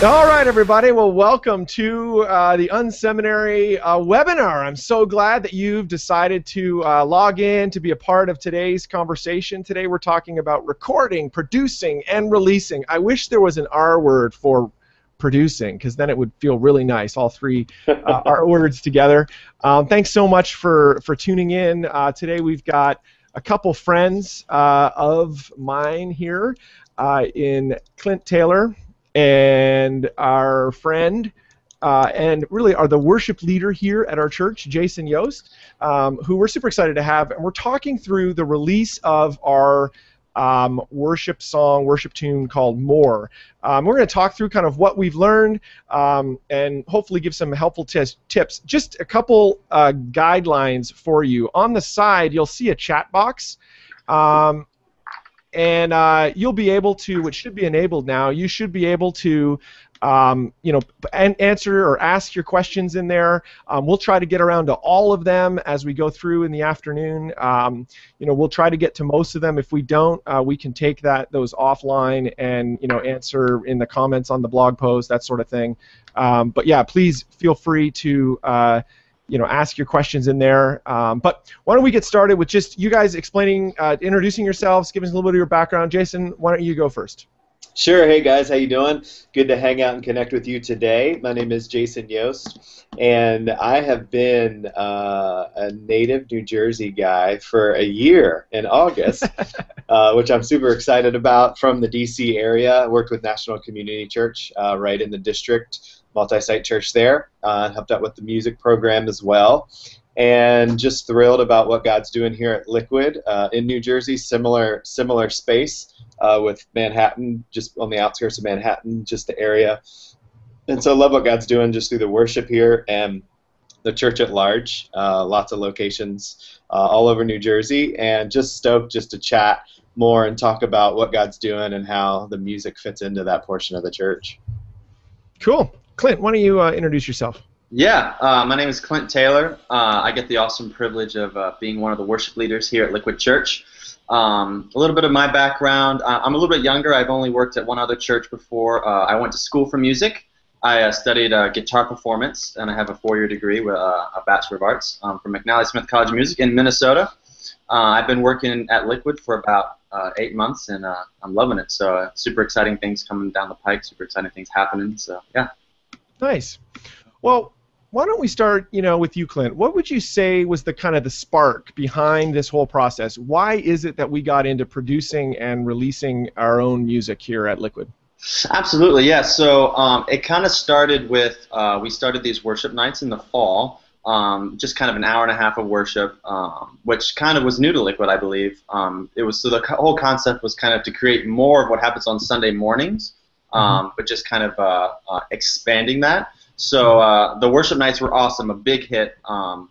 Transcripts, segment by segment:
All right, everybody. Well, welcome to uh, the Unseminary uh, webinar. I'm so glad that you've decided to uh, log in to be a part of today's conversation. Today, we're talking about recording, producing, and releasing. I wish there was an R word for producing because then it would feel really nice all three uh, R words together um, thanks so much for for tuning in uh, today we've got a couple friends uh, of mine here uh, in Clint Taylor and our friend uh, and really are the worship leader here at our church, Jason Yost, um, who we're super excited to have. And we're talking through the release of our um, worship song, worship tune called More. Um, we're going to talk through kind of what we've learned um, and hopefully give some helpful t- tips. Just a couple uh, guidelines for you. On the side, you'll see a chat box. Um, and uh, you'll be able to, which should be enabled now, you should be able to um, you know, an- answer or ask your questions in there. Um, we'll try to get around to all of them as we go through in the afternoon. Um, you know, we'll try to get to most of them. If we don't, uh, we can take that those offline and you know answer in the comments on the blog post, that sort of thing. Um, but yeah, please feel free to. Uh, you know, ask your questions in there. Um, but why don't we get started with just you guys explaining, uh, introducing yourselves, giving us a little bit of your background. Jason, why don't you go first? Sure. Hey guys, how you doing? Good to hang out and connect with you today. My name is Jason Yost, and I have been uh, a native New Jersey guy for a year in August, uh, which I'm super excited about. From the DC area, I worked with National Community Church uh, right in the district, multi-site church there. Uh, helped out with the music program as well, and just thrilled about what God's doing here at Liquid uh, in New Jersey. Similar similar space uh, with Manhattan, just on the outskirts of Manhattan, just the area. And so love what God's doing just through the worship here and the church at large. Uh, lots of locations uh, all over New Jersey, and just stoked just to chat more and talk about what God's doing and how the music fits into that portion of the church. Cool. Clint, why don't you uh, introduce yourself? Yeah, uh, my name is Clint Taylor. Uh, I get the awesome privilege of uh, being one of the worship leaders here at Liquid Church. Um, a little bit of my background. I'm a little bit younger. I've only worked at one other church before. Uh, I went to school for music. I uh, studied uh, guitar performance, and I have a four-year degree with a Bachelor of Arts um, from McNally Smith College of Music in Minnesota. I've been working at Liquid for about eight months, and I'm loving it. So super exciting things coming down the pike. Super exciting things happening. So yeah. Nice. Well, why don't we start, you know, with you, Clint? What would you say was the kind of the spark behind this whole process? Why is it that we got into producing and releasing our own music here at Liquid? Absolutely, yeah. So um, it kind of started with uh, we started these worship nights in the fall, um, just kind of an hour and a half of worship, um, which kind of was new to Liquid, I believe. Um, it was so the whole concept was kind of to create more of what happens on Sunday mornings. Um, but just kind of uh, uh, expanding that. So uh, the worship nights were awesome, a big hit, um,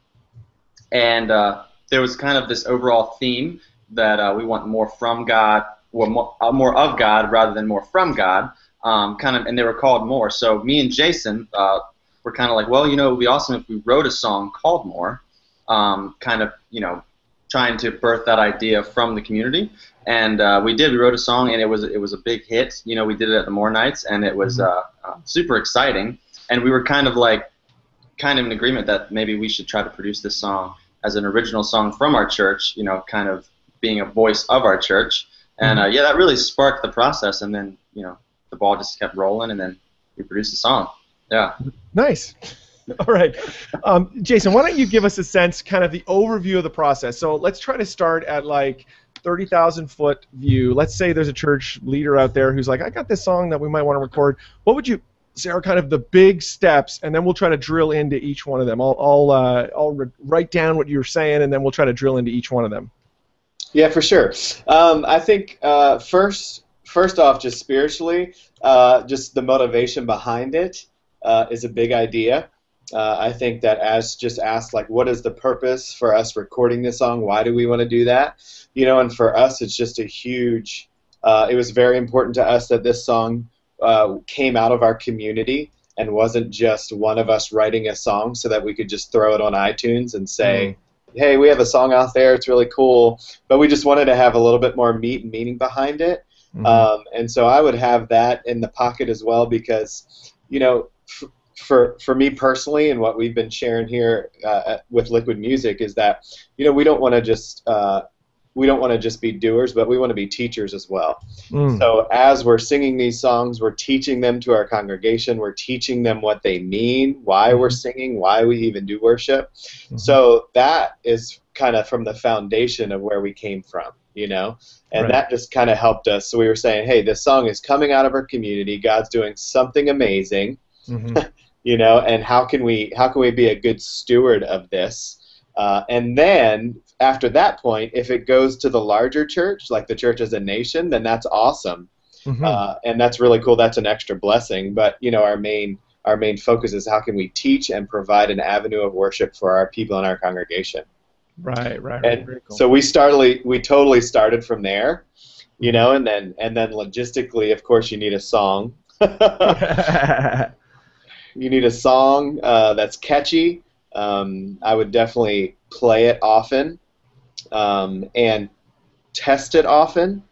and uh, there was kind of this overall theme that uh, we want more from God, or more, uh, more of God rather than more from God. Um, kind of, and they were called more. So me and Jason uh, were kind of like, well, you know, it would be awesome if we wrote a song called More, um, kind of, you know, trying to birth that idea from the community. And uh, we did. We wrote a song, and it was it was a big hit. You know, we did it at the More Nights, and it was mm-hmm. uh, super exciting and we were kind of like kind of in agreement that maybe we should try to produce this song as an original song from our church, you know, kind of being a voice of our church. And mm-hmm. uh, yeah, that really sparked the process, and then you know the ball just kept rolling, and then we produced the song. Yeah. Nice. All right, um, Jason, why don't you give us a sense, kind of the overview of the process? So let's try to start at like 30,000 foot view. Let's say there's a church leader out there who's like, I got this song that we might want to record. What would you say are kind of the big steps, and then we'll try to drill into each one of them. I'll I'll, uh, I'll re- write down what you're saying, and then we'll try to drill into each one of them. Yeah, for sure. Um, I think uh, first first off, just spiritually, uh, just the motivation behind it uh, is a big idea. Uh, I think that as just asked, like, what is the purpose for us recording this song? Why do we want to do that? You know, and for us, it's just a huge uh, it was very important to us that this song uh, came out of our community and wasn't just one of us writing a song so that we could just throw it on iTunes and say, mm. hey, we have a song out there, it's really cool. But we just wanted to have a little bit more meat and meaning behind it. Mm-hmm. Um, and so I would have that in the pocket as well because, you know, f- for for me personally, and what we've been sharing here uh, with Liquid Music is that, you know, we don't want to just uh, we don't want to just be doers, but we want to be teachers as well. Mm. So as we're singing these songs, we're teaching them to our congregation. We're teaching them what they mean, why mm-hmm. we're singing, why we even do worship. Mm-hmm. So that is kind of from the foundation of where we came from, you know, and right. that just kind of helped us. So we were saying, hey, this song is coming out of our community. God's doing something amazing, mm-hmm. you know, and how can we how can we be a good steward of this? Uh, and then after that point, if it goes to the larger church, like the church as a nation, then that's awesome, mm-hmm. uh, and that's really cool. That's an extra blessing. But you know, our main our main focus is how can we teach and provide an avenue of worship for our people in our congregation. Right, right. And cool. so we started. We totally started from there, you know, and then and then logistically, of course, you need a song. you need a song uh, that's catchy. Um, I would definitely play it often um, and test it often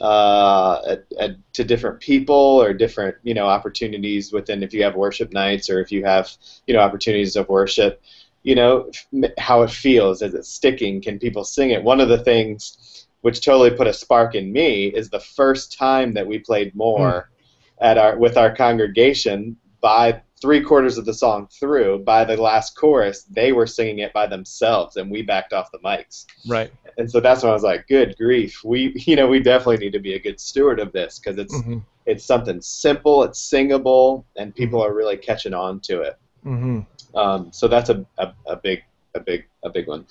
uh, at, at, to different people or different you know opportunities within if you have worship nights or if you have you know opportunities of worship you know how it feels. Is it sticking? Can people sing it? One of the things which totally put a spark in me is the first time that we played more mm. at our with our congregation by three quarters of the song through, by the last chorus, they were singing it by themselves, and we backed off the mics. Right. And so that's when I was like, "Good grief, we you know we definitely need to be a good steward of this because it's mm-hmm. it's something simple, it's singable, and people mm-hmm. are really catching on to it." Mm-hmm. Um, so that's a, a, a big a big a big one.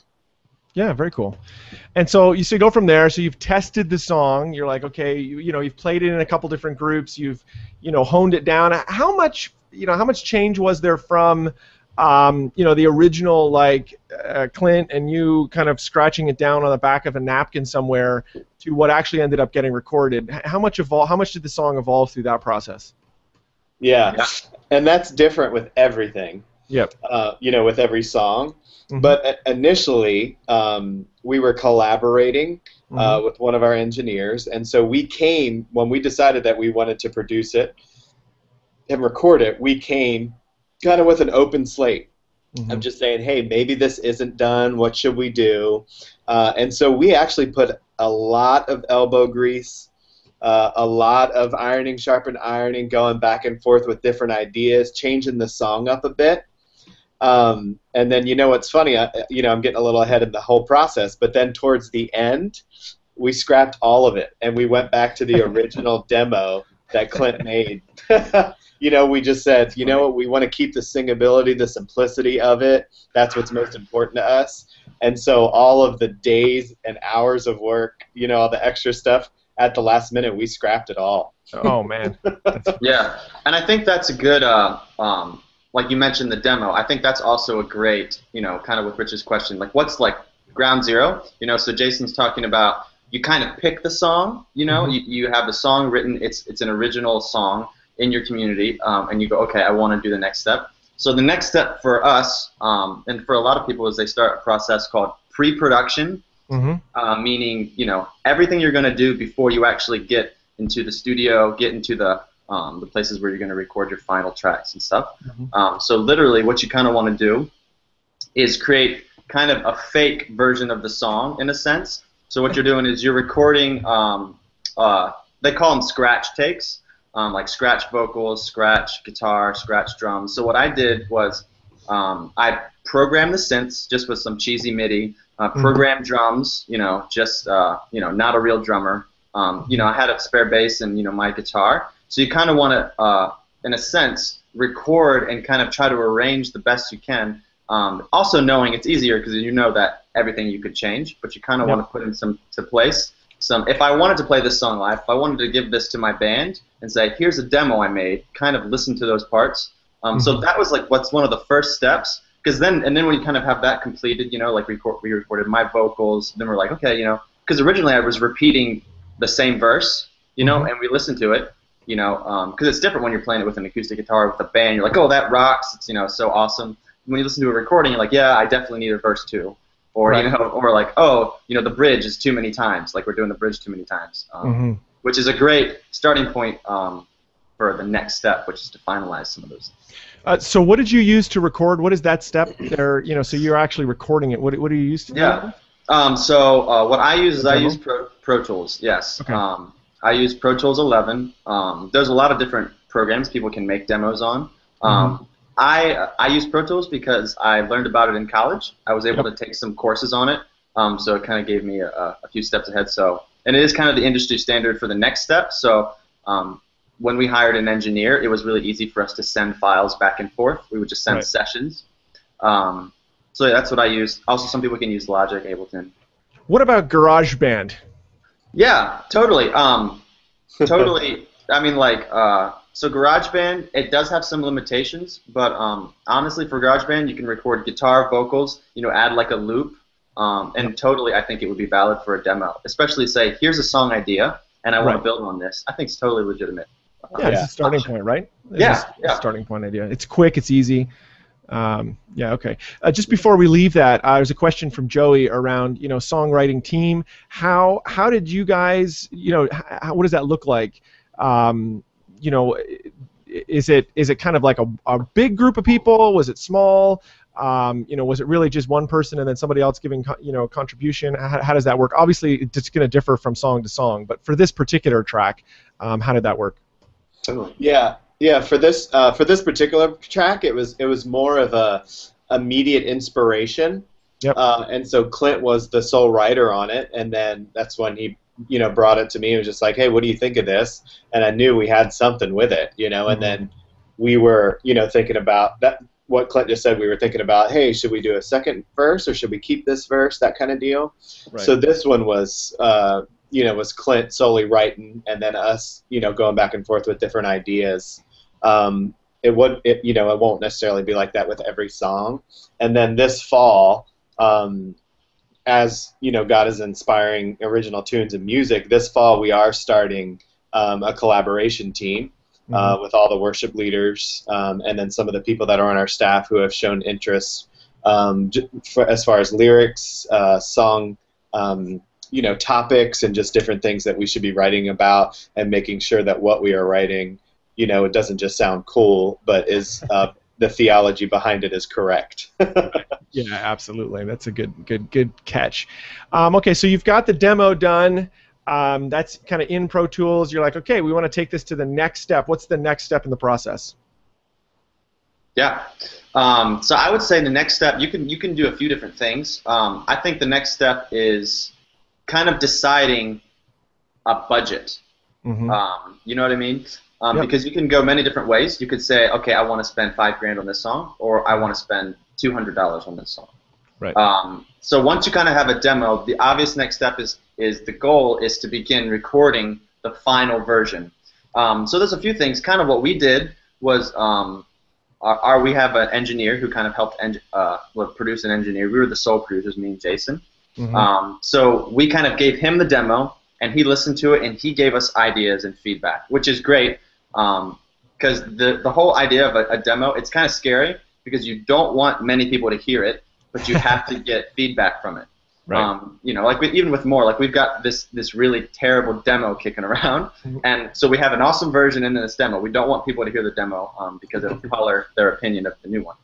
Yeah, very cool. And so you so you go from there. So you've tested the song. You're like, okay, you, you know, you've played it in a couple different groups. You've, you know, honed it down. How much you know, how much change was there from, um, you know, the original like uh, Clint and you kind of scratching it down on the back of a napkin somewhere to what actually ended up getting recorded? How much evol- How much did the song evolve through that process? Yeah, yeah. and that's different with everything. Yep. Uh, you know, with every song. Mm-hmm. But initially, um, we were collaborating uh, mm-hmm. with one of our engineers, and so we came when we decided that we wanted to produce it and record it, we came kind of with an open slate. Mm-hmm. I'm just saying, hey, maybe this isn't done. What should we do? Uh, and so we actually put a lot of elbow grease, uh, a lot of ironing, sharpened ironing, going back and forth with different ideas, changing the song up a bit. Um, and then you know what's funny? I, you know, I'm getting a little ahead of the whole process, but then towards the end, we scrapped all of it and we went back to the original demo that Clint made. you know, we just said, you know what, we want to keep the singability, the simplicity of it. That's what's most important to us. And so all of the days and hours of work, you know, all the extra stuff at the last minute, we scrapped it all. Oh man. yeah, and I think that's a good. Uh, um, like you mentioned the demo. I think that's also a great, you know, kind of with Rich's question, like what's like ground zero? You know, so Jason's talking about you kind of pick the song. You know, mm-hmm. you, you have a song written. It's it's an original song in your community, um, and you go, okay, I want to do the next step. So the next step for us, um, and for a lot of people, is they start a process called pre-production, mm-hmm. uh, meaning you know everything you're going to do before you actually get into the studio, get into the um, the places where you're going to record your final tracks and stuff. Mm-hmm. Um, so literally, what you kind of want to do is create kind of a fake version of the song in a sense. So what you're doing is you're recording. Um, uh, they call them scratch takes um, like scratch vocals, scratch guitar, scratch drums. So what I did was um, I programmed the synths just with some cheesy MIDI, uh, mm-hmm. programmed mm-hmm. drums, you know, just uh, you know, not a real drummer. Um, you know, I had a spare bass and you know my guitar. So you kind of want to, uh, in a sense, record and kind of try to arrange the best you can. Um, also knowing it's easier because you know that everything you could change, but you kind of yep. want to put in some to place some if I wanted to play this song live, if I wanted to give this to my band and say, here's a demo I made, kind of listen to those parts. Um, mm-hmm. So that was like what's one of the first steps. Because then, and then when you kind of have that completed, you know, like we, we recorded my vocals, then we're like, okay, you know, because originally I was repeating the same verse, you know, and we listened to it, you know, because it's different when you're playing it with an acoustic guitar with a band. You're like, oh, that rocks. It's you know so awesome. When you listen to a recording, you're like, yeah, I definitely need a verse too, or Right. you know, or like, oh, you know, the bridge is too many times. Like we're doing the bridge too many times, um, Mhm. which is a great starting point um, for the next step, which is to finalize some of those. Uh, so what did you use to record? What is that step there? You know, so you're actually recording it. What, what do you use to Yeah. Um, so uh, what I use is I use Pro, Pro Tools. Yes. Okay. Um, I use Pro Tools 11. Um, there's a lot of different programs people can make demos on. Um, I I use Pro Tools because I learned about it in college. I was able to take some courses on it, um, so it kind of gave me a, a few steps ahead. So and it is kind of the industry standard for the next step. So um, when we hired an engineer, it was really easy for us to send files back and forth. We would just send Right. sessions. Um, so yeah, that's what I use. Also, some people can use Logic, Ableton. What about GarageBand? Yeah, totally. Um, totally. I mean, like, uh, so GarageBand, it does have some limitations, but um, honestly, for GarageBand, you can record guitar, vocals, you know, add like a loop, um, and totally, I think it would be valid for a demo. Especially, say, here's a song idea, and I want to build on this. I think it's totally legitimate. Yeah, it's Yeah. a starting point, right? It's Yeah, a yeah. starting point idea. It's quick, it's easy. Um, yeah, okay. Uh, just before we leave that, uh, there's a question from Joey around, you know, songwriting team. How how did you guys, you know, h- how, what does that look like? Um, you know, is it is it kind of like a, a big group of people? Was it small? Um, you know, was it really just one person and then somebody else giving, you know, contribution? How, how does that work? Obviously, it's going to differ from song to song, but for this particular track, um, how did that work? Totally. Yeah, yeah. For this uh, for this particular track, it was it was more of a immediate inspiration. Yep. Uh, and so Clint was the sole writer on it, and then that's when he you know brought it to me and was just like, hey, what do you think of this? And I knew we had something with it, you know. And then we were you know thinking about that. What Clint just said, we were thinking about, hey, should we do a second verse or should we keep this verse? That kind of deal. So this one was, uh, you know, was Clint solely writing, and then us, you know, going back and forth with different ideas. Um, it would, it, you know, it won't necessarily be like that with every song. And then this fall, um, as you know, God is inspiring original tunes and music. This fall, we are starting um, a collaboration team uh, with all the worship leaders, um, and then some of the people that are on our staff who have shown interest um, for, as far as lyrics, uh, song, um, you know, topics, and just different things that we should be writing about, and making sure that what we are writing, you know, it doesn't just sound cool, but is uh, the theology behind it is correct. Yeah, absolutely. That's a good, good, good catch. Um, okay, so you've got the demo done. Um, that's kind of in Pro Tools. You're like, okay, we want to take this to the next step. What's the next step in the process? Yeah. Um, so I would say the next step you can you can do a few different things. Um, I think the next step is kind of deciding a budget. Mhm. Um, you know what I mean? Um, Yep. Because you can go many different ways. You could say, okay, I want to spend five grand on this song, or I want to spend two hundred dollars on this song. Right. Um, so once you kind of have a demo, the obvious next step is is the goal is to begin recording the final version. Um, so there's a few things. Kind of what we did was, um, our, our, we have an engineer who kind of helped eng- uh, produce an engineer. We were the sole producers, me and Jason. Mhm. Um, so we kind of gave him the demo, and he listened to it, and he gave us ideas and feedback, which is great. Because the the whole idea of a, a demo, it's kind of scary because you don't want many people to hear it, but you have to get feedback from it. Right. Um, you know, like we, even with more, like we've got this this really terrible demo kicking around, and so we have an awesome version in this demo. We don't want people to hear the demo um, because it'll color their opinion of the new one.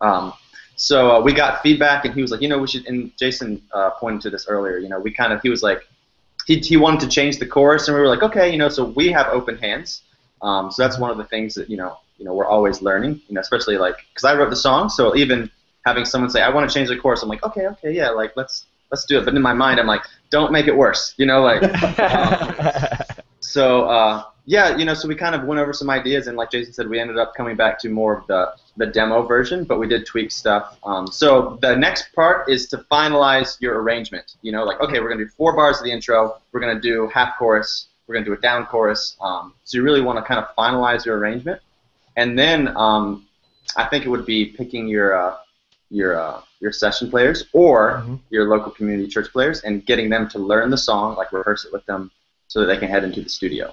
Um, so uh, we got feedback, and he was like, you know, we should. And Jason uh, pointed to this earlier. You know, we kind of he was like, he he wanted to change the chorus, and we were like, okay, you know, so we have open hands. Um, so that's one of the things that you know, you know, we're always learning. You know, especially like because I wrote the song, so even having someone say, I want to change the course, I'm like, okay, okay, yeah, like let's let's do it. But in my mind, I'm like, don't make it worse. You know, like. um, so uh, yeah, you know, so we kind of went over some ideas, and like Jason said, we ended up coming back to more of the the demo version, but we did tweak stuff. Um, so the next part is to finalize your arrangement. You know, like okay, we're gonna do four bars of the intro, we're gonna do half chorus, we're gonna do a down chorus. Um, so you really want to kind of finalize your arrangement, and then um, I think it would be picking your uh, your uh, your session players or Mhm. your local community church players and getting them to learn the song, like rehearse it with them, so that they can head into the studio.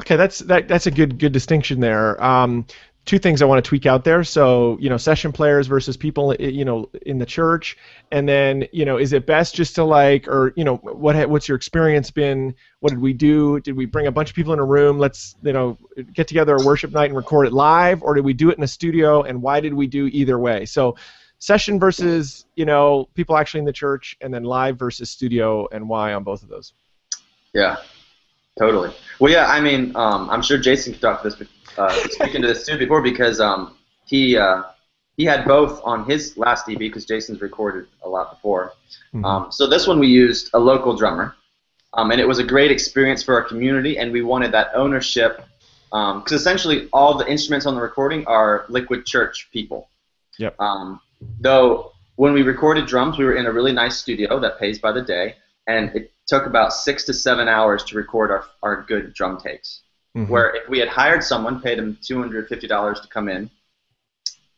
Okay, that's that, that's a good good distinction there. Um, two things I want to tweak out there. So, you know, session players versus people, you know, in the church, and then, you know, is it best just to like, or you know, what what's your experience been? What did we do? Did we bring a bunch of people in a room? Let's, you know, get together a worship night and record it live, or did we do it in a studio? And why did we do either way? So, session versus, you know, people actually in the church, and then live versus studio, and why on both of those? Yeah. Totally. Well, yeah. I mean, um, I'm sure Jason could talk to this, uh, speaking to this too before because um, he uh, he had both on his last EP because Jason's recorded a lot before. Mm-hmm. Um, so this one we used a local drummer, um, and it was a great experience for our community, and we wanted that ownership because um, essentially all the instruments on the recording are Liquid Church people. Yep. Um, though when we recorded drums, we were in a really nice studio that pays by the day, and it took about six to seven hours to record our, our good drum takes. Mm-hmm. Where if we had hired someone, paid them $250 to come in,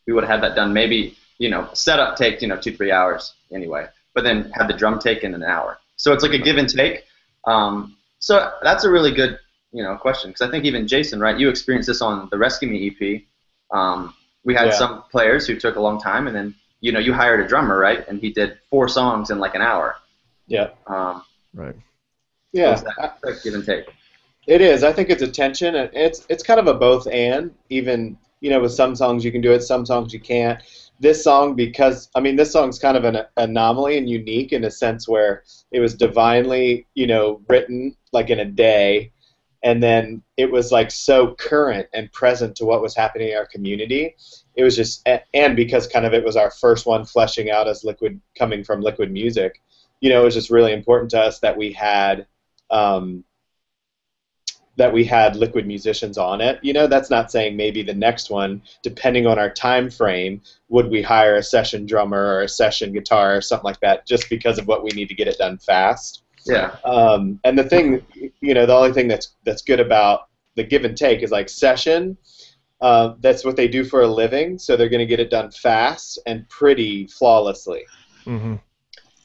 we would have had that done maybe, you know, setup take, you know, two, three hours anyway, but then had the drum take in an hour. So it's like a give and take. Um, so that's a really good, you know, question because I think even Jason, right, you experienced this on the Rescue Me EP. Um, we had yeah. some players who took a long time, and then you know you hired a drummer, right, and he did four songs in like an hour. Yeah. Um, Right. Yeah. So that give and take. It is. I think it's a tension, and it's it's kind of a both and. Even you know, with some songs you can do it, some songs you can't. This song, because I mean, this song's kind of an anomaly and unique in a sense where it was divinely, you know, written like in a day, and then it was like so current and present to what was happening in our community. It was just, and because kind of it was our first one fleshing out as liquid coming from liquid music you know, it was just really important to us that we had um, that we had liquid musicians on it. You know, that's not saying maybe the next one, depending on our time frame, would we hire a session drummer or a session guitar or something like that, just because of what we need to get it done fast. Yeah. Um, and the thing, you know, the only thing that's that's good about the give and take is like session. Uh, that's what they do for a living, so they're going to get it done fast and pretty flawlessly. Mm-hmm.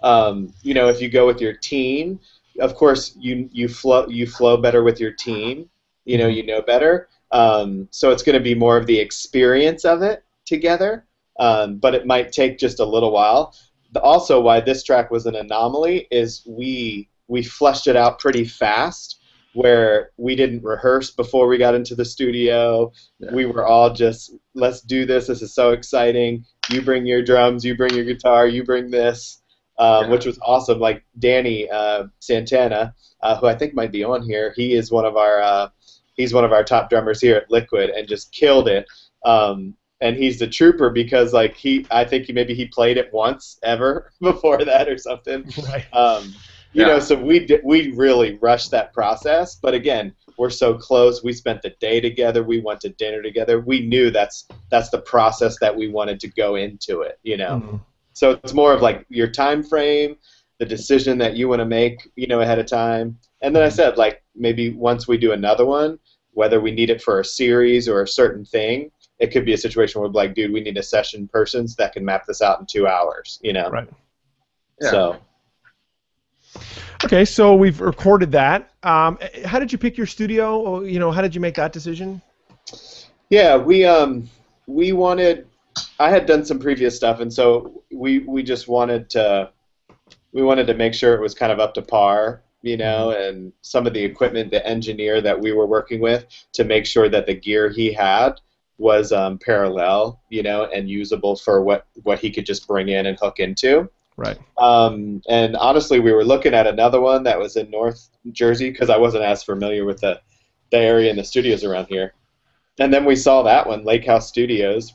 Um, you know, if you go with your team, of course you you flow you flow better with your team. You know, you know better. Um, so it's going to be more of the experience of it together. Um, but it might take just a little while. Also, why this track was an anomaly is we we fleshed it out pretty fast where we didn't rehearse before we got into the studio. Yeah. We were all just, let's do this. This is so exciting. You bring your drums, you bring your guitar, you bring this um, yeah. which was awesome. Like Danny uh, Santana, uh, who I think might be on here, he is one of our uh, he's one of our top drummers here at Liquid, and just killed it. Um, and he's the trooper because like he, I think he, maybe he played it once ever before that or something. Right. Um, you yeah. know, so we we really rushed that process. But again, we're so close. We spent the day together. We went to dinner together. We knew that's that's the process that we wanted to go into it. You know. Mm-hmm. So it's more of like your time frame, the decision that you want to make, you know, ahead of time. And then I said like maybe once we do another one, whether we need it for a series or a certain thing, it could be a situation where like, dude, we need a session persons that can map this out in two hours, you know. Right. Yeah. So. Okay, so we've recorded that. Um, how did you pick your studio? You know, how did you make that decision? Yeah, we um, we wanted I had done some previous stuff, and so we we just wanted to we wanted to make sure it was kind of up to par, you know, mm-hmm. and some of the equipment, the engineer that we were working with, to make sure that the gear he had was um, parallel, you know, and usable for what what he could just bring in and hook into. Right. Um, and honestly, we were looking at another one that was in North Jersey because I wasn't as familiar with the the area and the studios around here. And then we saw that one, Lake House Studios,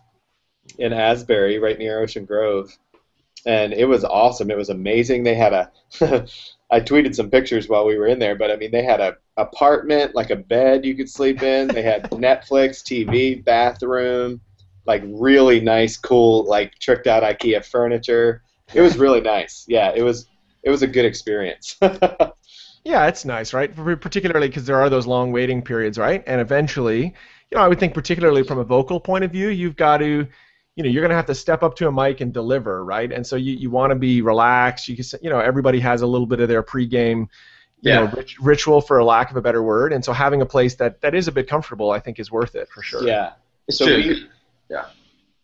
in Asbury, right near Ocean Grove, and it was awesome. It was amazing. They had a I tweeted some pictures while we were in there, but I mean, they had a apartment, like a bed you could sleep in. They had Netflix, TV, bathroom, like really nice, cool, like tricked out IKEA furniture. It was really nice. Yeah, it was it was a good experience. yeah, it's nice, right? Particularly because there are those long waiting periods, right? And eventually, you know, I would think particularly from a vocal point of view, you've got to you know you're going to have to step up to a mic and deliver right and so you, you want to be relaxed you can you know everybody has a little bit of their pregame you Yeah. know rit- ritual for a lack of a better word, and so having a place that that is a bit comfortable, I think, is worth it for sure. Yeah. It's So true. we-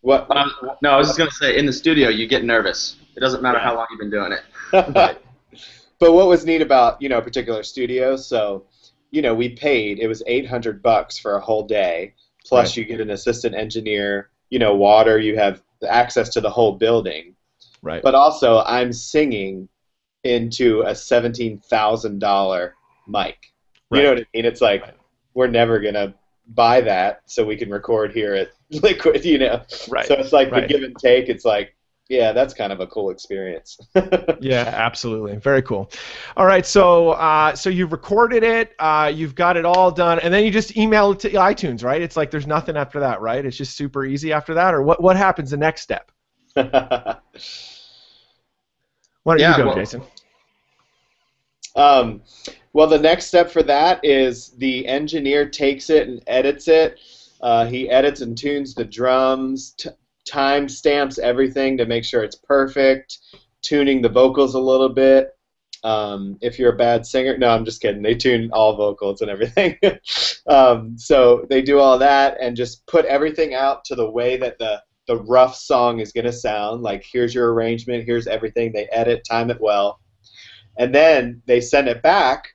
What? Um, no, I was just gonna say, in the studio, you get nervous. It doesn't matter Yeah. how long you've been doing it. but what was neat about you know a particular studio? So, you know, we paid. It was eight hundred bucks for a whole day. Plus, Right. you get an assistant engineer. You know, water. You have access to the whole building. Right. But also, I'm singing into a seventeen thousand dollar mic. You know what I mean? It's like Right. we're never gonna buy that so we can record here at Liquid. You know. right. So it's like the give and take. It's like, yeah, that's kind of a cool experience. Yeah, absolutely. Very cool. All right, so uh, so you've recorded it, uh, you've got it all done, and then you just email it to iTunes, right? It's like there's nothing after that, right? It's just super easy after that, or what? What happens the next step? Why don't Yeah, you go, well- Jason? um, well, the next step for that is the engineer takes it and edits it. Uh, he edits and tunes the drums, t- time stamps everything to make sure it's perfect, tuning the vocals a little bit. Um, if you're a bad singer, no, I'm just kidding. They tune all vocals and everything. um, so they do all that and just put everything out to the way that the the rough song is going to sound. Like, here's your arrangement, here's everything. They edit, time it well, and then they send it back,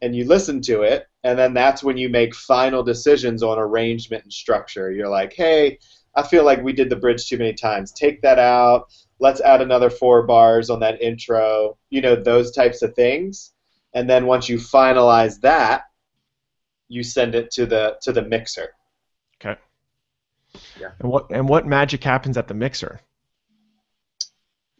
and you listen to it, and then that's when you make final decisions on arrangement and structure. You're like, hey, I feel like we did the bridge too many times. Take that out. Let's add another four bars on that intro. You know, those types of things. And then once you finalize that, you send it to the to the mixer. Okay. Yeah. And what and what magic happens at the mixer?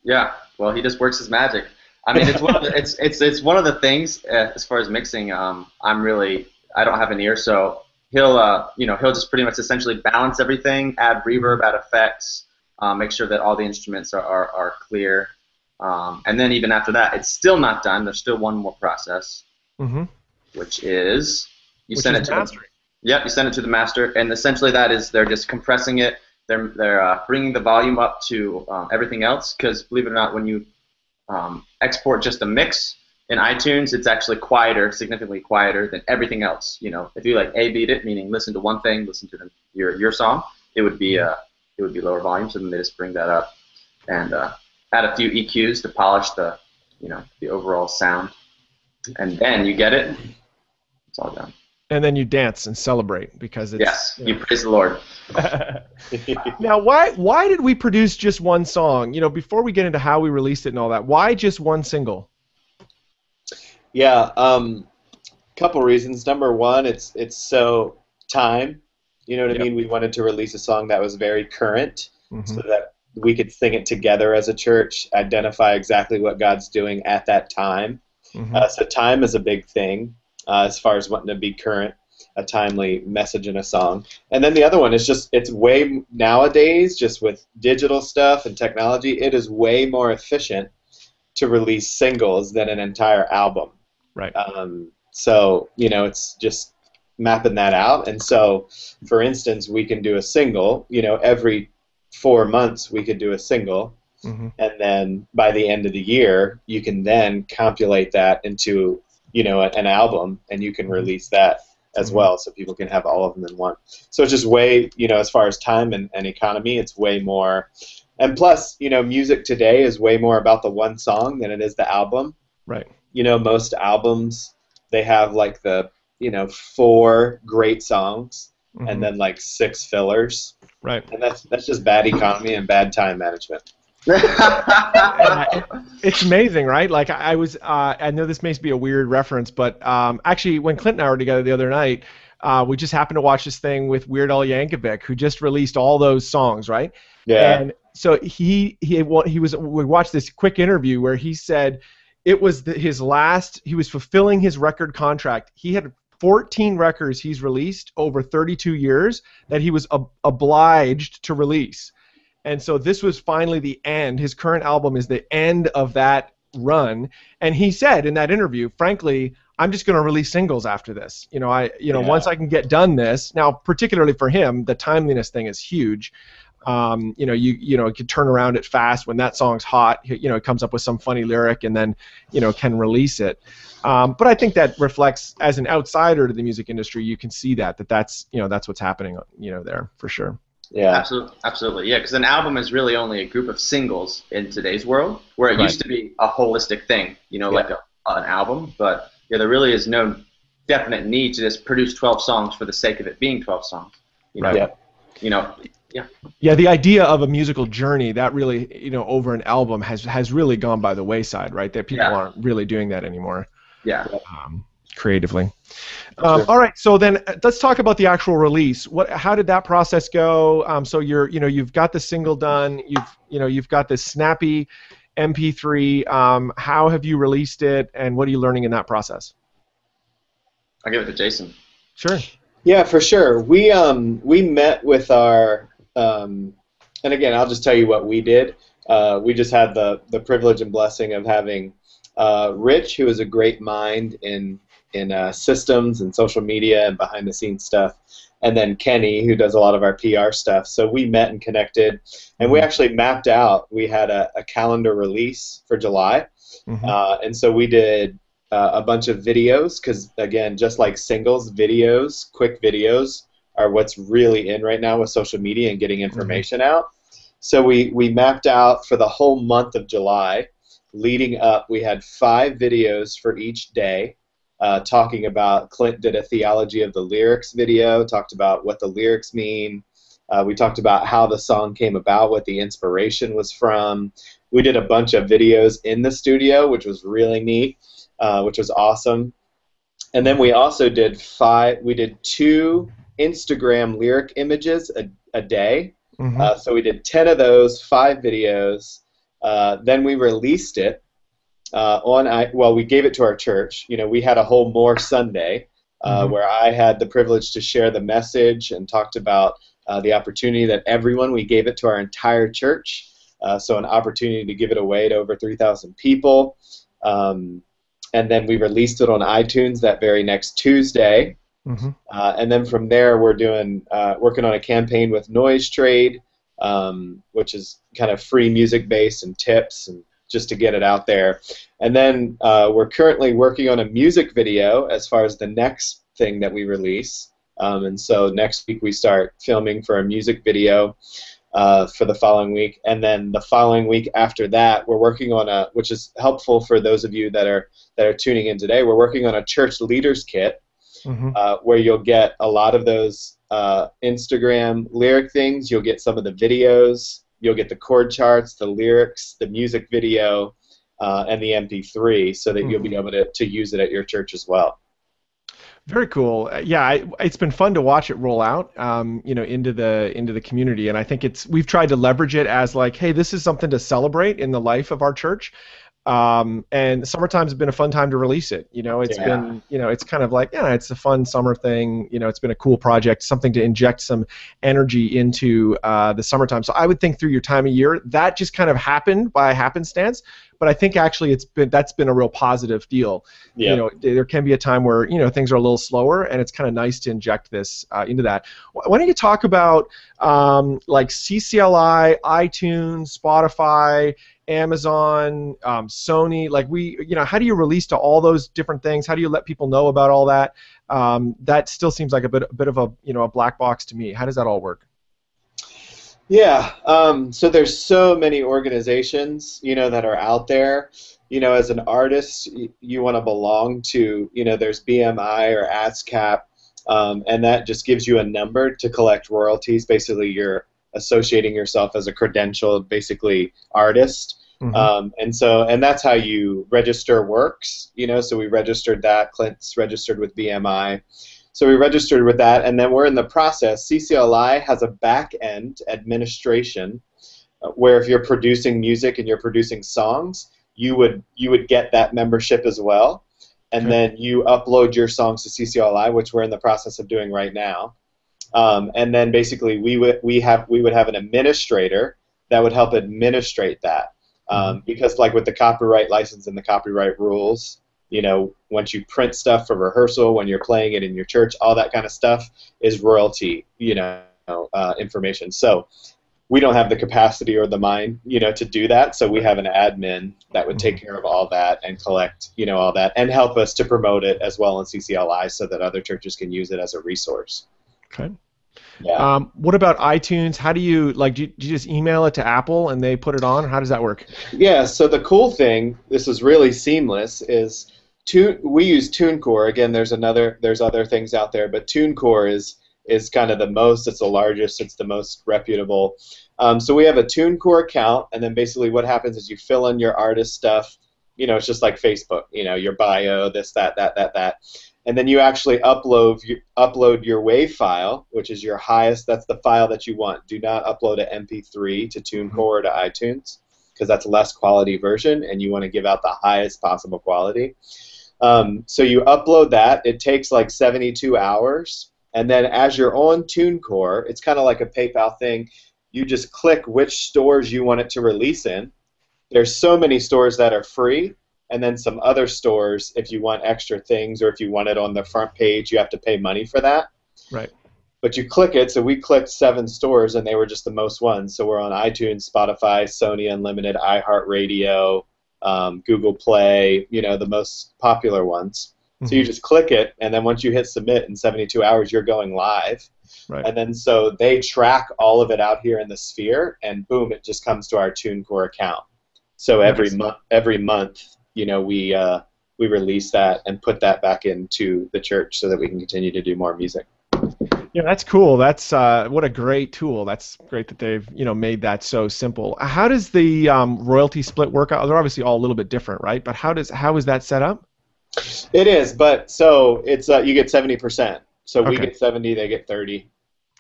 Yeah, well, he just works his magic. I mean, it's one of the, it's it's it's one of the things uh, as far as mixing. Um, I'm really I don't have an ear, so he'll uh, you know he'll just pretty much essentially balance everything, add reverb, add effects, uh, make sure that all the instruments are are, are clear, um, and then even after that, it's still not done. There's still one more process, Mm-hmm. which is you Which send is it to the, mastering. Yep, you send it to the master, and essentially that is they're just compressing it. They're they're uh, bringing the volume up to um, everything else because believe it or not, when you um, export just a mix in iTunes, it's actually quieter, significantly quieter than everything else. You know, if you like A/B it, meaning listen to one thing, listen to the, your your song, it would be uh, it would be lower volume. So then they just bring that up and uh, add a few EQs to polish the you know the overall sound, and then you get it. It's all done. And then you dance and celebrate because it's Yes, you praise the Lord. now, why why did we produce just one song? You know, before we get into how we released it and all that, why just one single? Yeah, um, couple reasons. Number one, it's it's so time. You know what Yep. I mean? We wanted to release a song that was very current, Mhm. so that we could sing it together as a church, identify exactly what God's doing at that time. Mhm. Uh, so time is a big thing uh, as far as wanting to be current, a timely message in a song. And then the other one is just it's way nowadays, just with digital stuff and technology, it is way more efficient to release singles than an entire album. Right. Um, so you know, it's just mapping that out. And so, for instance, we can do a single. You know, every four months we could do a single, Mhm. and then by the end of the year, you can then compilate that into you know an album, and you can release that as Mhm. well, so people can have all of them in one. So it's just way you know, as far as time and, and economy, it's way more. And plus, you know, music today is way more about the one song than it is the album Right. You know most albums they have like the you know four great songs Mhm. and then like six fillers right. and that's that's just bad economy and bad time management It's amazing, right? Like I I was, uh, I know this may be a weird reference, but um, actually, when Clint and I were together the other night, uh, we just happened to watch this thing with Weird Al Yankovic, who just released all those songs, right? yeah And so he he wa- he was we watched this quick interview where he said it was the, his last. He was fulfilling his record contract. He had 14 records he's released over 32 years that he was ob- obliged to release. And so this was finally the end. His current album is the end of that run. And he said in that interview, frankly, I'm just going to release singles after this. You know, I you know Yeah. once I can get done this. Now, particularly for him, the timeliness thing is huge. Um, you know, you you know, can turn around it fast when that song's hot. You know, it comes up with some funny lyric and then, you know, can release it. Um, but I think that reflects, as an outsider to the music industry, you can see that that that's you know that's what's happening, you know, there for sure. Yeah. Absolutely, absolutely, yeah. Because an album is really only a group of singles in today's world, where it Right. used to be a holistic thing, you know, like a, an album. But yeah, there really is no definite need to just produce 12 songs for the sake of it being 12 songs. You know, Right. Yeah. you know, Yeah, Yeah, the idea of a musical journey that really, you know, over an album has has really gone by the wayside, right? That people Yeah. aren't really doing that anymore. yeah. um, creatively. Um, all right, so then uh, let's talk about the actual release. What, how did that process go? Um, so you're, you know, you've got the single done. You've, you know, you've got this snappy MP3. Um, how have you released it, and what are you learning in that process? I'll give it to Jason. Sure. Yeah, for sure. We um we met with our um, and again, I'll just tell you what we did. Uh, we just had the the privilege and blessing of having uh, Rich, who is a great mind in in uh, systems and social media and behind the scenes stuff, and then Kenny, who does a lot of our PR stuff. So we met and connected, and we actually mapped out. We had a, a calendar release for July, Mhm. uh, and so we did uh, a bunch of videos because, again, just like singles, videos, quick videos are what's really in right now with social media and getting information out. So we, we mapped out for the whole month of July, leading up, we had five videos for each day. Uh, talking about Clint did a theology of the lyrics video, talked about what the lyrics mean. Uh, we talked about how the song came about, what the inspiration was from. We did a bunch of videos in the studio, which was really neat, uh, which was awesome. And then we also did five. We did two Instagram lyric images a, a day. Mhm. Uh, so we did 10 of those, five videos. Uh, then we released it uh, on, I, well, we gave it to our church. You know, we had a whole More Sunday uh, Mhm. where I had the privilege to share the message and talked about uh, the opportunity that everyone, we gave it to our entire church. Uh, so an opportunity to give it away to over 3,000 people. Um, and then we released it on iTunes that very next Tuesday. Mhm. Uh, and then from there, we're doing uh, working on a campaign with NoiseTrade, um, which is kind of free music based and tips and just to get it out there. And then uh, we're currently working on a music video as far as the next thing that we release. Um, and so next week we start filming for a music video uh, for the following week, and then the following week after that, we're working on a, which is helpful for those of you that are that are tuning in today. We're working on a church leaders kit Mhm. uh, where you'll get a lot of those uh, Instagram lyric things. You'll get some of the videos. You'll get the chord charts, the lyrics, the music video, uh, and the MP3, so that you'll be able to, to use it at your church as well. Very cool. Uh, Yeah, I, it's been fun to watch it roll out, um, you know, into the into the community, and I think it's we've tried to leverage it as like, hey, this is something to celebrate in the life of our church. Um, and summertime's been a fun time to release it. You know, it's Yeah. been, you know, it's kind of like, yeah, it's a fun summer thing. You know, it's been a cool project, something to inject some energy into uh, the summertime. So I would think through your time of year, that just kind of happened by happenstance. But I think actually it's been that's been a real positive deal. Yeah. you know there can be a time where you know things are a little slower and it's kind of nice to inject this uh, into that. Why don't you talk about um, like ccli itunes spotify amazon um, sony like we you know how do you release to all those different things? How do you let people know about all that? Um, that still seems like a bit, a bit of a you know a black box to me. How does that all work Yeah. Um, so there's so many organizations, you know, that are out there. You know, as an artist, y- you want to belong to, you know, there's BMI or ASCAP, um, and that just gives you a number to collect royalties. Basically, you're associating yourself as a credentialed, basically, artist. Mhm. Um, and so, and that's how you register works. You know, so we registered that. Clint's registered with BMI. So we registered with that, and then we're in the process. CCLI has a back end administration uh, where if you're producing music and you're producing songs, you would you would get that membership as well, and Okay. then you upload your songs to CCLI, which we're in the process of doing right now. Um, and then basically we would we have we would have an administrator that would help administrate that um, because like with the copyright license and the copyright rules you know once you print stuff for rehearsal when you're playing it in your church all that kind of stuff is royalty you know uh, information so we don't have the capacity or the mind, you know, to do that. So we have an admin that would take care of all that and collect, you know, all that and help us to promote it as well in CCLI so that other churches can use it as a resource. Okay. Yeah. Um, what about iTunes? How do you like? Do you, do you just email it to Apple and they put it on? How does that work? Yeah. So the cool thing, this is really seamless, is Tune. We use TuneCore. Again, there's another. There's other things out there, but TuneCore is is kind of the most. It's the largest. It's the most reputable. Um, so we have a TuneCore account, and then basically what happens is you fill in your artist stuff. You know, it's just like Facebook. You know, your bio, this, that, that, that, that, and then you actually upload you, upload your WAV file, which is your highest. That's the file that you want. Do not upload an MP3 to TuneCore or to iTunes because that's less quality version, and you want to give out the highest possible quality. Um, so you upload that. It takes like 72 hours and then as you're on TuneCore, it's kind of like a PayPal thing. You just click which stores you want it to release in. There's so many stores that are free, and then some other stores if you want extra things or if you want it on the front page, you have to pay money for that. Right. But you click it, so we clicked seven stores, and they were just the most ones. So we're on iTunes, Spotify, Sony Unlimited, iHeartRadio, um, Google Play, you know, the most popular ones. So you just click it, and then once you hit submit in 72 hours, you're going live. Right. And then so they track all of it out here in the sphere, and boom, it just comes to our TuneCore account. So every month, every month, you know, we uh, we release that and put that back into the church so that we can continue to do more music. Yeah, that's cool. That's uh, what a great tool. That's great that they've you know made that so simple. How does the um, royalty split work out? They're obviously all a little bit different, right? But how does how is that set up? It is, but so it's uh, you get 70%. So we get 70, they get 30.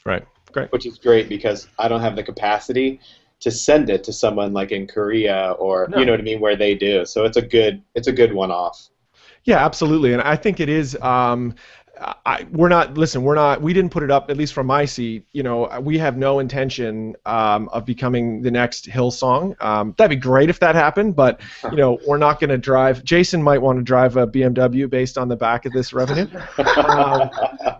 Right. Great. which is great because I don't have the capacity to send it to someone like in Korea or No. you know what I mean where they do. So it's a good it's a good one off. Yeah, absolutely, and I think it is. Um, I, we're not. Listen, we're not. We didn't put it up, at least from my seat. You know, we have no intention um, of becoming the next Hillsong. Um, that'd be great if that happened, but you know, we're not going to drive. Jason might want to drive a BMW based on the back of this revenue. Um,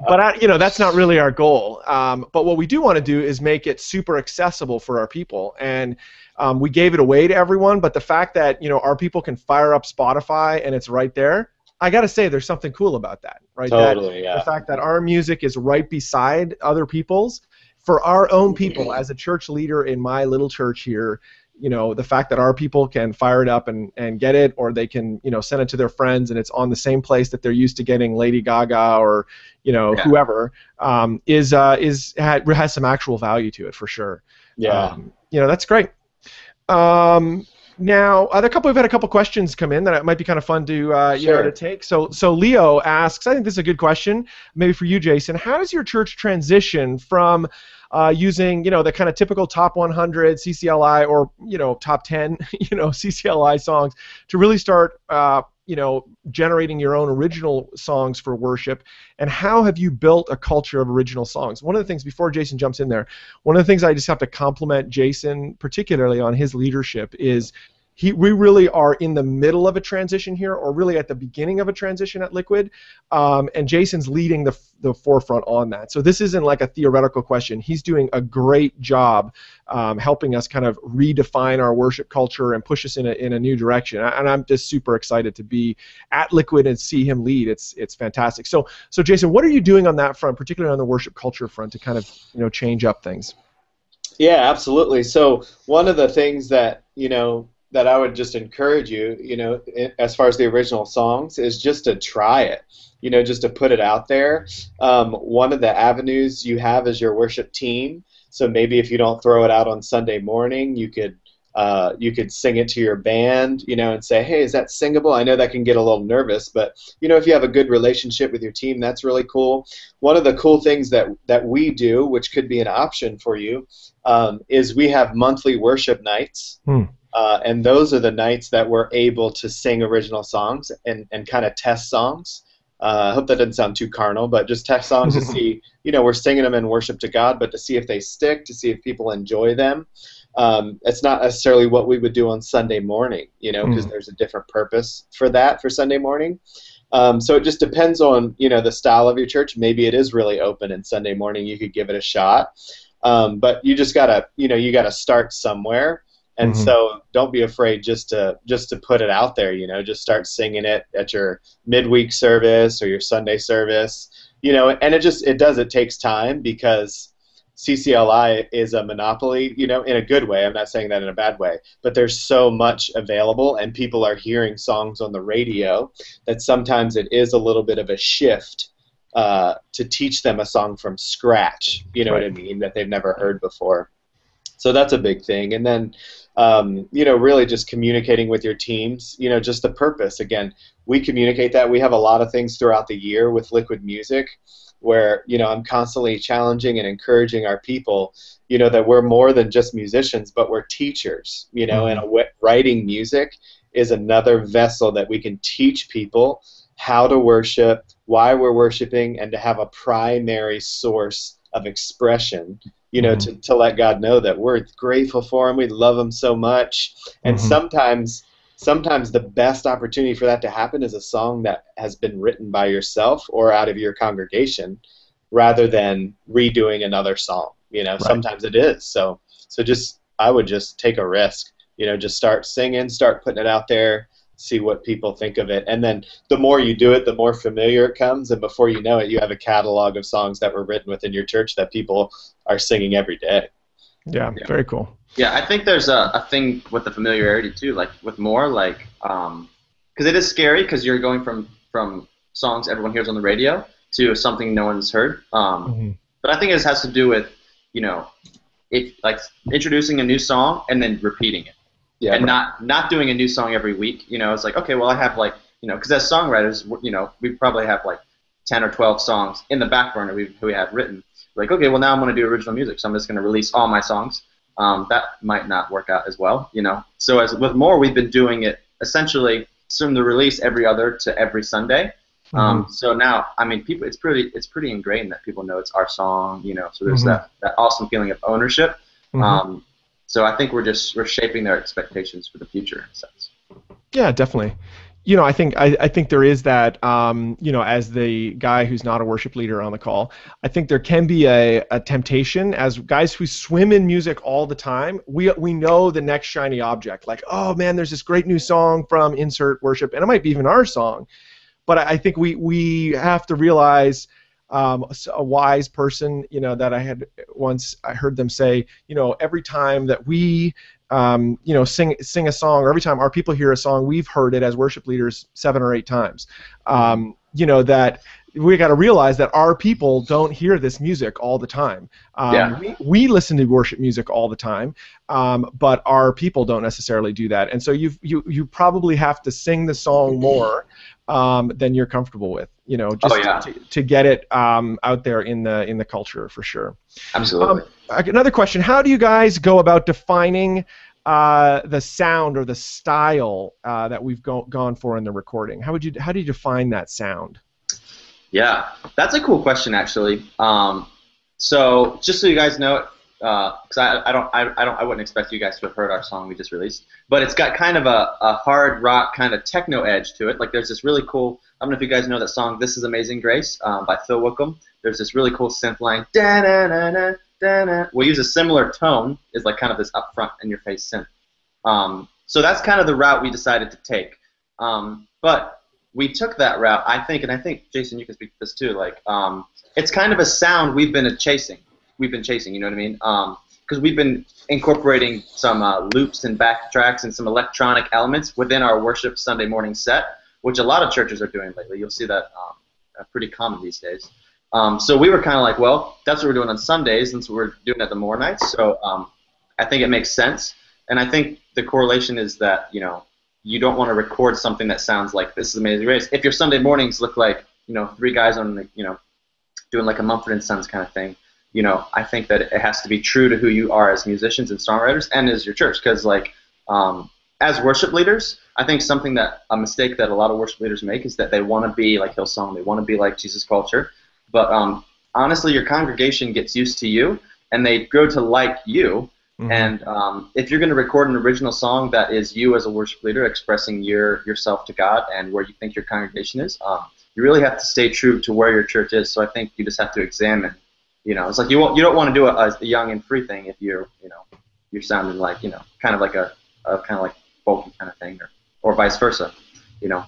but I, you know that's not really our goal. Um, but what we do want to do is make it super accessible for our people, and um, we gave it away to everyone. But the fact that you know our people can fire up Spotify and it's right there, I got to say there's something cool about that, right? That- totally, yeah. the fact that our music is right beside other people's for our own people as a church leader in my little church here you know the fact that our people can fire it up and, and get it or they can you know send it to their friends and it's on the same place that they're used to getting lady gaga or you know Yeah. whoever um, is uh, is ha- has some actual value to it for sure yeah. um, you know that's great um, now, uh, a couple we've had a couple questions come in that it might be kind of fun to uh, you know to take. So, so Leo asks, I think this is a good question, maybe for you, Jason. How does your church transition from uh, using you know the kind of typical top 100 CCLI or you know top 10 you know CCLI songs to really start uh, you know generating your own original songs for worship? And how have you built a culture of original songs? One of the things before Jason jumps in there, one of the things I just have to compliment Jason particularly on his leadership is he, we really are in the middle of a transition here, or really at the beginning of a transition at Liquid, um, and Jason's leading the, the forefront on that. So this isn't like a theoretical question. He's doing a great job um, helping us kind of redefine our worship culture and push us in a, in a new direction. And I'm just super excited to be at Liquid and see him lead. It's it's fantastic. So so Jason, what are you doing on that front, particularly on the worship culture front, to kind of you know change up things? Yeah, absolutely. So one of the things that you know that I would just encourage you, you know, as far as the original songs, is just to try it. You know, just to put it out there. Um, one of the avenues you have is your worship team. So maybe if you don't throw it out on Sunday morning, you could uh, you could sing it to your band, you know, and say, "Hey, is that singable?" I know that can get a little nervous, but you know, if you have a good relationship with your team, that's really cool. One of the cool things that that we do, which could be an option for you, um, is we have monthly worship nights. Hmm. Uh, and those are the nights that we're able to sing original songs and, and kind of test songs. Uh, I hope that doesn't sound too carnal, but just test songs to see, you know, we're singing them in worship to God, but to see if they stick, to see if people enjoy them. Um, it's not necessarily what we would do on Sunday morning, you know, because there's a different purpose for that for Sunday morning. Um, so it just depends on, you know, the style of your church. Maybe it is really open and Sunday morning you could give it a shot. Um, but you just gotta, you know, you gotta start somewhere. And Mhm. so don't be afraid just to just to put it out there, you know, just start singing it at your midweek service or your Sunday service. You know, and it just it does it takes time because CCLI is a monopoly, you know, in a good way. I'm not saying that in a bad way, but there's so much available and people are hearing songs on the radio that sometimes it is a little bit of a shift uh, to teach them a song from scratch, you know what I mean, that they've never heard before. So that's a big thing. And then, um, you know, really just communicating with your teams, you know, just the purpose. Again, we communicate that. We have a lot of things throughout the year with Liquid Music where, you know, I'm constantly challenging and encouraging our people, you know, that we're more than just musicians, but we're teachers, you know, and a w- writing music is another vessel that we can teach people how to worship, why we're worshiping, and to have a primary source of expression you know, Mhm. to, to let God know that we're grateful for him, we love him so much. And Mhm. sometimes sometimes the best opportunity for that to happen is a song that has been written by yourself or out of your congregation rather than redoing another song. You know, sometimes it is. So so just I would just take a risk. You know, just start singing, start putting it out there, see what people think of it. And then the more you do it, the more familiar it comes and before you know it, you have a catalog of songs that were written within your church that people are singing every day. Yeah, Yeah. very cool. Yeah, I think there's a, a thing with the familiarity too, like with more, like, because it is scary because you're going from from songs everyone hears on the radio to something no one's heard. Um, Mhm. but I think it has to do with, you know, if like introducing a new song and then repeating it, Yeah. and not not doing a new song every week. You know, it's like okay, well I have like you know, because as songwriters, you know, we probably have like ten or twelve songs in the back burner we we have written. Like okay, well now I'm going to do original music, so I'm just going to release all my songs. Um, that might not work out as well, you know. So as with more, we've been doing it essentially from the release every other to every Sunday. Um, so now, I mean, people, it's pretty, it's pretty ingrained that people know it's our song, you know. So there's Mhm. that, that awesome feeling of ownership. Mhm. Um, so I think we're just we're shaping their expectations for the future in a sense. Yeah, definitely. You know, I think I, I think there is that. Um, you know, as the guy who's not a worship leader on the call, I think there can be a, a temptation as guys who swim in music all the time. We we know the next shiny object. Like, oh man, there's this great new song from insert worship, and it might be even our song. But I I think we we have to realize. Um, a wise person, you know, that I had once I heard them say, you know, every time that we um, you know, sing sing a song, or every time our people hear a song, we've heard it as worship leaders seven or eight times. Um, you know that we got to realize that our people don't hear this music all the time. Um, Yeah. we, we listen to worship music all the time, um, but our people don't necessarily do that. And so you you you probably have to sing the song more um, than you're comfortable with. You know, just Oh, yeah. to, to get it um, out there in the in the culture for sure. Absolutely. Uh, Another question: How do you guys go about defining uh, the sound or the style uh, that we've go- gone for in the recording? How would you how do you define that sound? Yeah, that's a cool question actually. Um, so just so you guys know, because I, I don't I, I don't I wouldn't expect you guys to have heard our song we just released, but it's got kind of a, a hard rock kind of techno edge to it. Like there's this really cool. I don't know if you guys know that song "This Is Amazing Grace" um, by Phil Wickham. There's this really cool synth line. Da-na-na-na, da-na. We'll use a similar tone. Is like kind of this upfront in your face synth. Um, so that's kind of the route we decided to take. Um, but we took that route, I think, and I think Jason, you can speak to this too. Like, um, it's kind of a sound we've been chasing. We've been chasing, you know what I mean? Because we've been incorporating some uh, loops and backtracks and some electronic elements within our worship Sunday morning set, which a lot of churches are doing lately. You'll see that um, uh, pretty common these days. Um, so we were kind of like, well, that's what we're doing on Sundays, and so we're doing it at the more nights. So um, I think it makes sense, and I think the correlation is that you know you don't want to record something that sounds like this is Amazing Grace. If your Sunday mornings look like you know three guys on the you know doing like a Mumford and Sons kind of thing, you know I think that it has to be true to who you are as musicians and songwriters and as your church because like um, as worship leaders, I think something that a mistake that a lot of worship leaders make is that they want to be like Hillsong, they want to be like Jesus Culture, but um, honestly, your congregation gets used to you and they grow to like you. Mhm. And um, if you're going to record an original song that is you as a worship leader expressing your yourself to God and where you think your congregation is, um, you really have to stay true to where your church is. So I think you just have to examine, You know, it's like you won't, you don't want to do a, a young and free thing if you're you know you're sounding like you know kind of like a, a kind of like folky kind of thing or or vice versa. You know.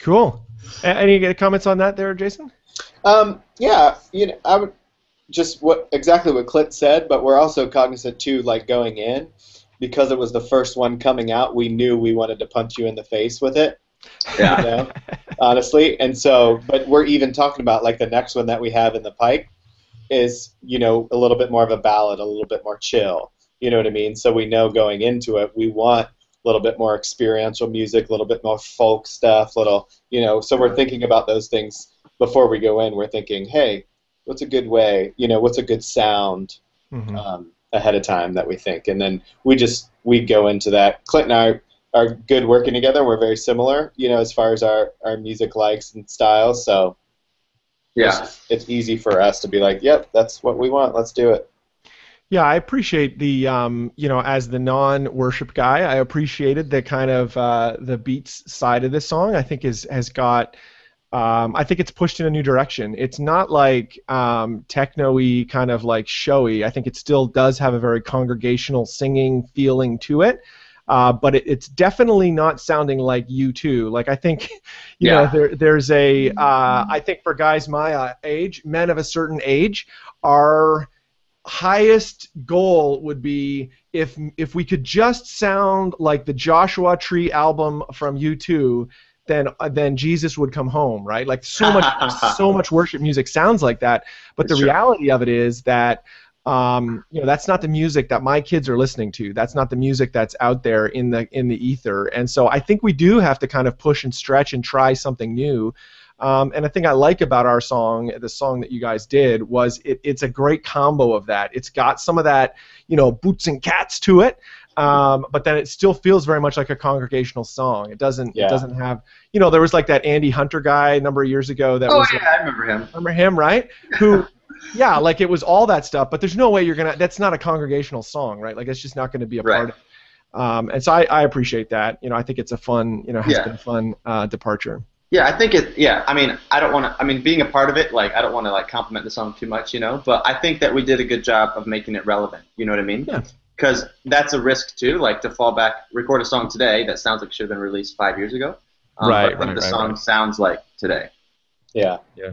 Cool. Any comments on that there, Jason? Um, yeah, you know, I would just what exactly what Clint said, but we're also cognizant too, like going in, because it was the first one coming out. We knew we wanted to punch you in the face with it. Yeah. You know, honestly, and so, but we're even talking about like the next one that we have in the pike is you know a little bit more of a ballad, a little bit more chill. You know what I mean? So we know going into it, we want a little bit more experiential music, a little bit more folk stuff, little you know. So we're thinking about those things before we go in. We're thinking, hey, what's a good way? You know, what's a good sound Mhm. um, ahead of time that we think, and then we just we go into that. Clint and I are good working together. We're very similar, you know, as far as our our music likes and styles. So Yeah. it's, it's easy for us to be like, yep, that's what we want. Let's do it. Yeah, I appreciate the um, you know, as the non-worship guy, I appreciated the kind of uh, the beats side of this song. I think is has got. Um, I think it's pushed in a new direction. It's not like um, techno-y, kind of like showy. I think it still does have a very congregational singing feeling to it. Uh, but it, it's definitely not sounding like U2. Like I think, you know, Yeah. there, there's a. Uh, I think for guys my uh, age, men of a certain age, are highest goal would be if if we could just sound like the Joshua Tree album from U2, then then Jesus would come home, right? Like so much so much worship music sounds like that, but the Sure. reality of it is that um, you know that's not the music that my kids are listening to. That's not the music that's out there in the in the ether. And so I think we do have to kind of push and stretch and try something new. Um, and the thing I like about our song, the song that you guys did, was it, it's a great combo of that. It's got some of that, you know, boots and cats to it, um, but then it still feels very much like a congregational song. It doesn't. Yeah. It doesn't have, you know, there was like that Andy Hunter guy a number of years ago that Oh was. yeah, I remember him. Remember him, right? Who, yeah, like it was all that stuff, but there's no way you're gonna. That's not a congregational song, right? Like it's just not going to be a Right. part. of um, and so I, I appreciate that. You know, I think it's a fun, you know, has Yeah. been a fun uh, departure. Yeah, I think it. Yeah, I mean, I don't want to. I mean, being a part of it, like, I don't want to like compliment the song too much, you know. But I think that we did a good job of making it relevant. You know what I mean? Yeah. Because that's a risk too. Like to fall back, record a song today that sounds like it should have been released five years ago. Um, Right, But right, the right, song right. sounds like today. Yeah. Yeah.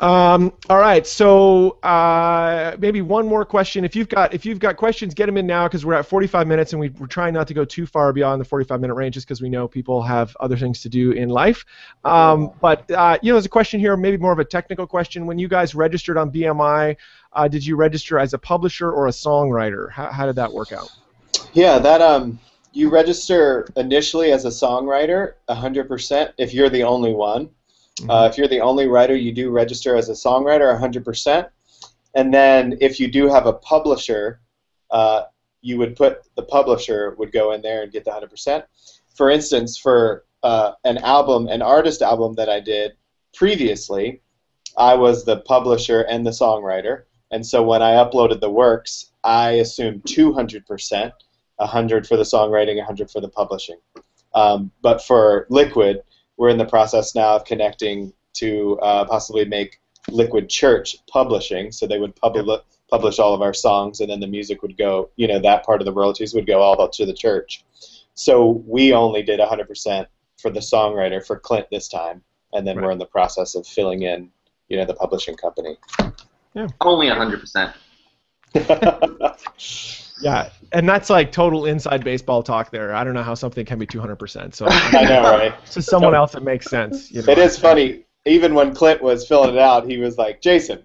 Um, all right, so uh, maybe one more question. If you've got if you've got questions, get them in now because we're at 45 minutes and we, we're trying not to go too far beyond the 45 minute range just because we know people have other things to do in life. Um, but uh, you know, there's a question here, maybe more of a technical question. When you guys registered on BMI, uh, did you register as a publisher or a songwriter? How, how did that work out? Yeah, that um, you register initially as a songwriter, 100%. If you're the only one, uh, if you're the only writer, you do register as a songwriter, 100%. And then if you do have a publisher, uh, you would put the publisher would go in there and get the 100%. For instance, for uh, an album, an artist album that I did previously, I was the publisher and the songwriter. And so when I uploaded the works, I assumed 200%, 100 for the songwriting, 100 for the publishing. Um, but for Liquid, we're in the process now of connecting to uh, possibly make Liquid Church publishing, so they would publi- publish all of our songs, and then the music would go, you know, that part of the royalties would go all to the church. So we only did 100% for the songwriter for Clint this time, and then we're in the process of filling in, you know, the publishing company. Only hundred percent. Yeah, and that's like total inside baseball talk there. I don't know how something can be 200%. So I know, right? to someone else, it makes sense. You know? It is funny. Even when Clint was filling it out, he was like, "Jason,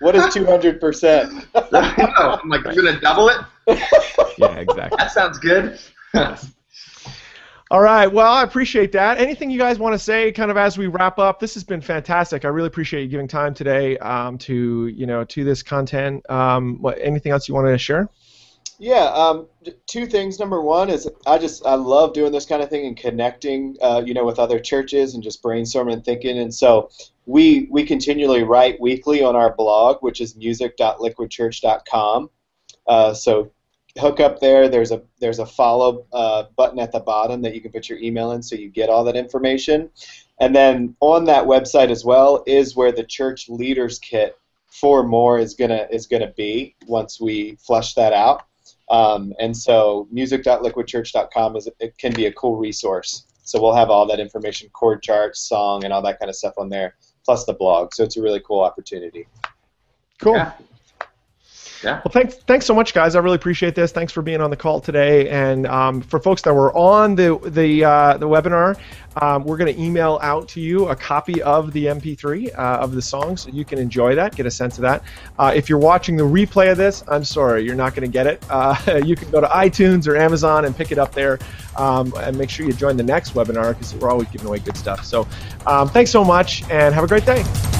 what is 200%?" I'm like, you're gonna double it? Yeah, exactly. That sounds good. All right. Well, I appreciate that. Anything you guys want to say, kind of as we wrap up? This has been fantastic. I really appreciate you giving time today um, to you know to this content. Um, what, anything else you wanted to share? Yeah, um, two things. Number one is I just I love doing this kind of thing and connecting, uh, you know, with other churches and just brainstorming and thinking. And so we we continually write weekly on our blog, which is music.liquidchurch.com. Uh, so hook up there. There's a there's a follow uh, button at the bottom that you can put your email in, so you get all that information. And then on that website as well is where the church leaders kit for more is gonna is gonna be once we flush that out. Um, and so music.liquidchurch.com is it can be a cool resource. So we'll have all that information, chord charts, song, and all that kind of stuff on there, plus the blog. So it's a really cool opportunity. Cool. Yeah. Yeah. Well, thanks, thanks so much, guys. I really appreciate this. Thanks for being on the call today. And um, for folks that were on the the uh, the webinar, um, we're going to email out to you a copy of the MP3 uh, of the song, so you can enjoy that, get a sense of that. Uh, if you're watching the replay of this, I'm sorry, you're not going to get it. Uh, you can go to iTunes or Amazon and pick it up there, um, and make sure you join the next webinar because we're always giving away good stuff. So, um, thanks so much, and have a great day.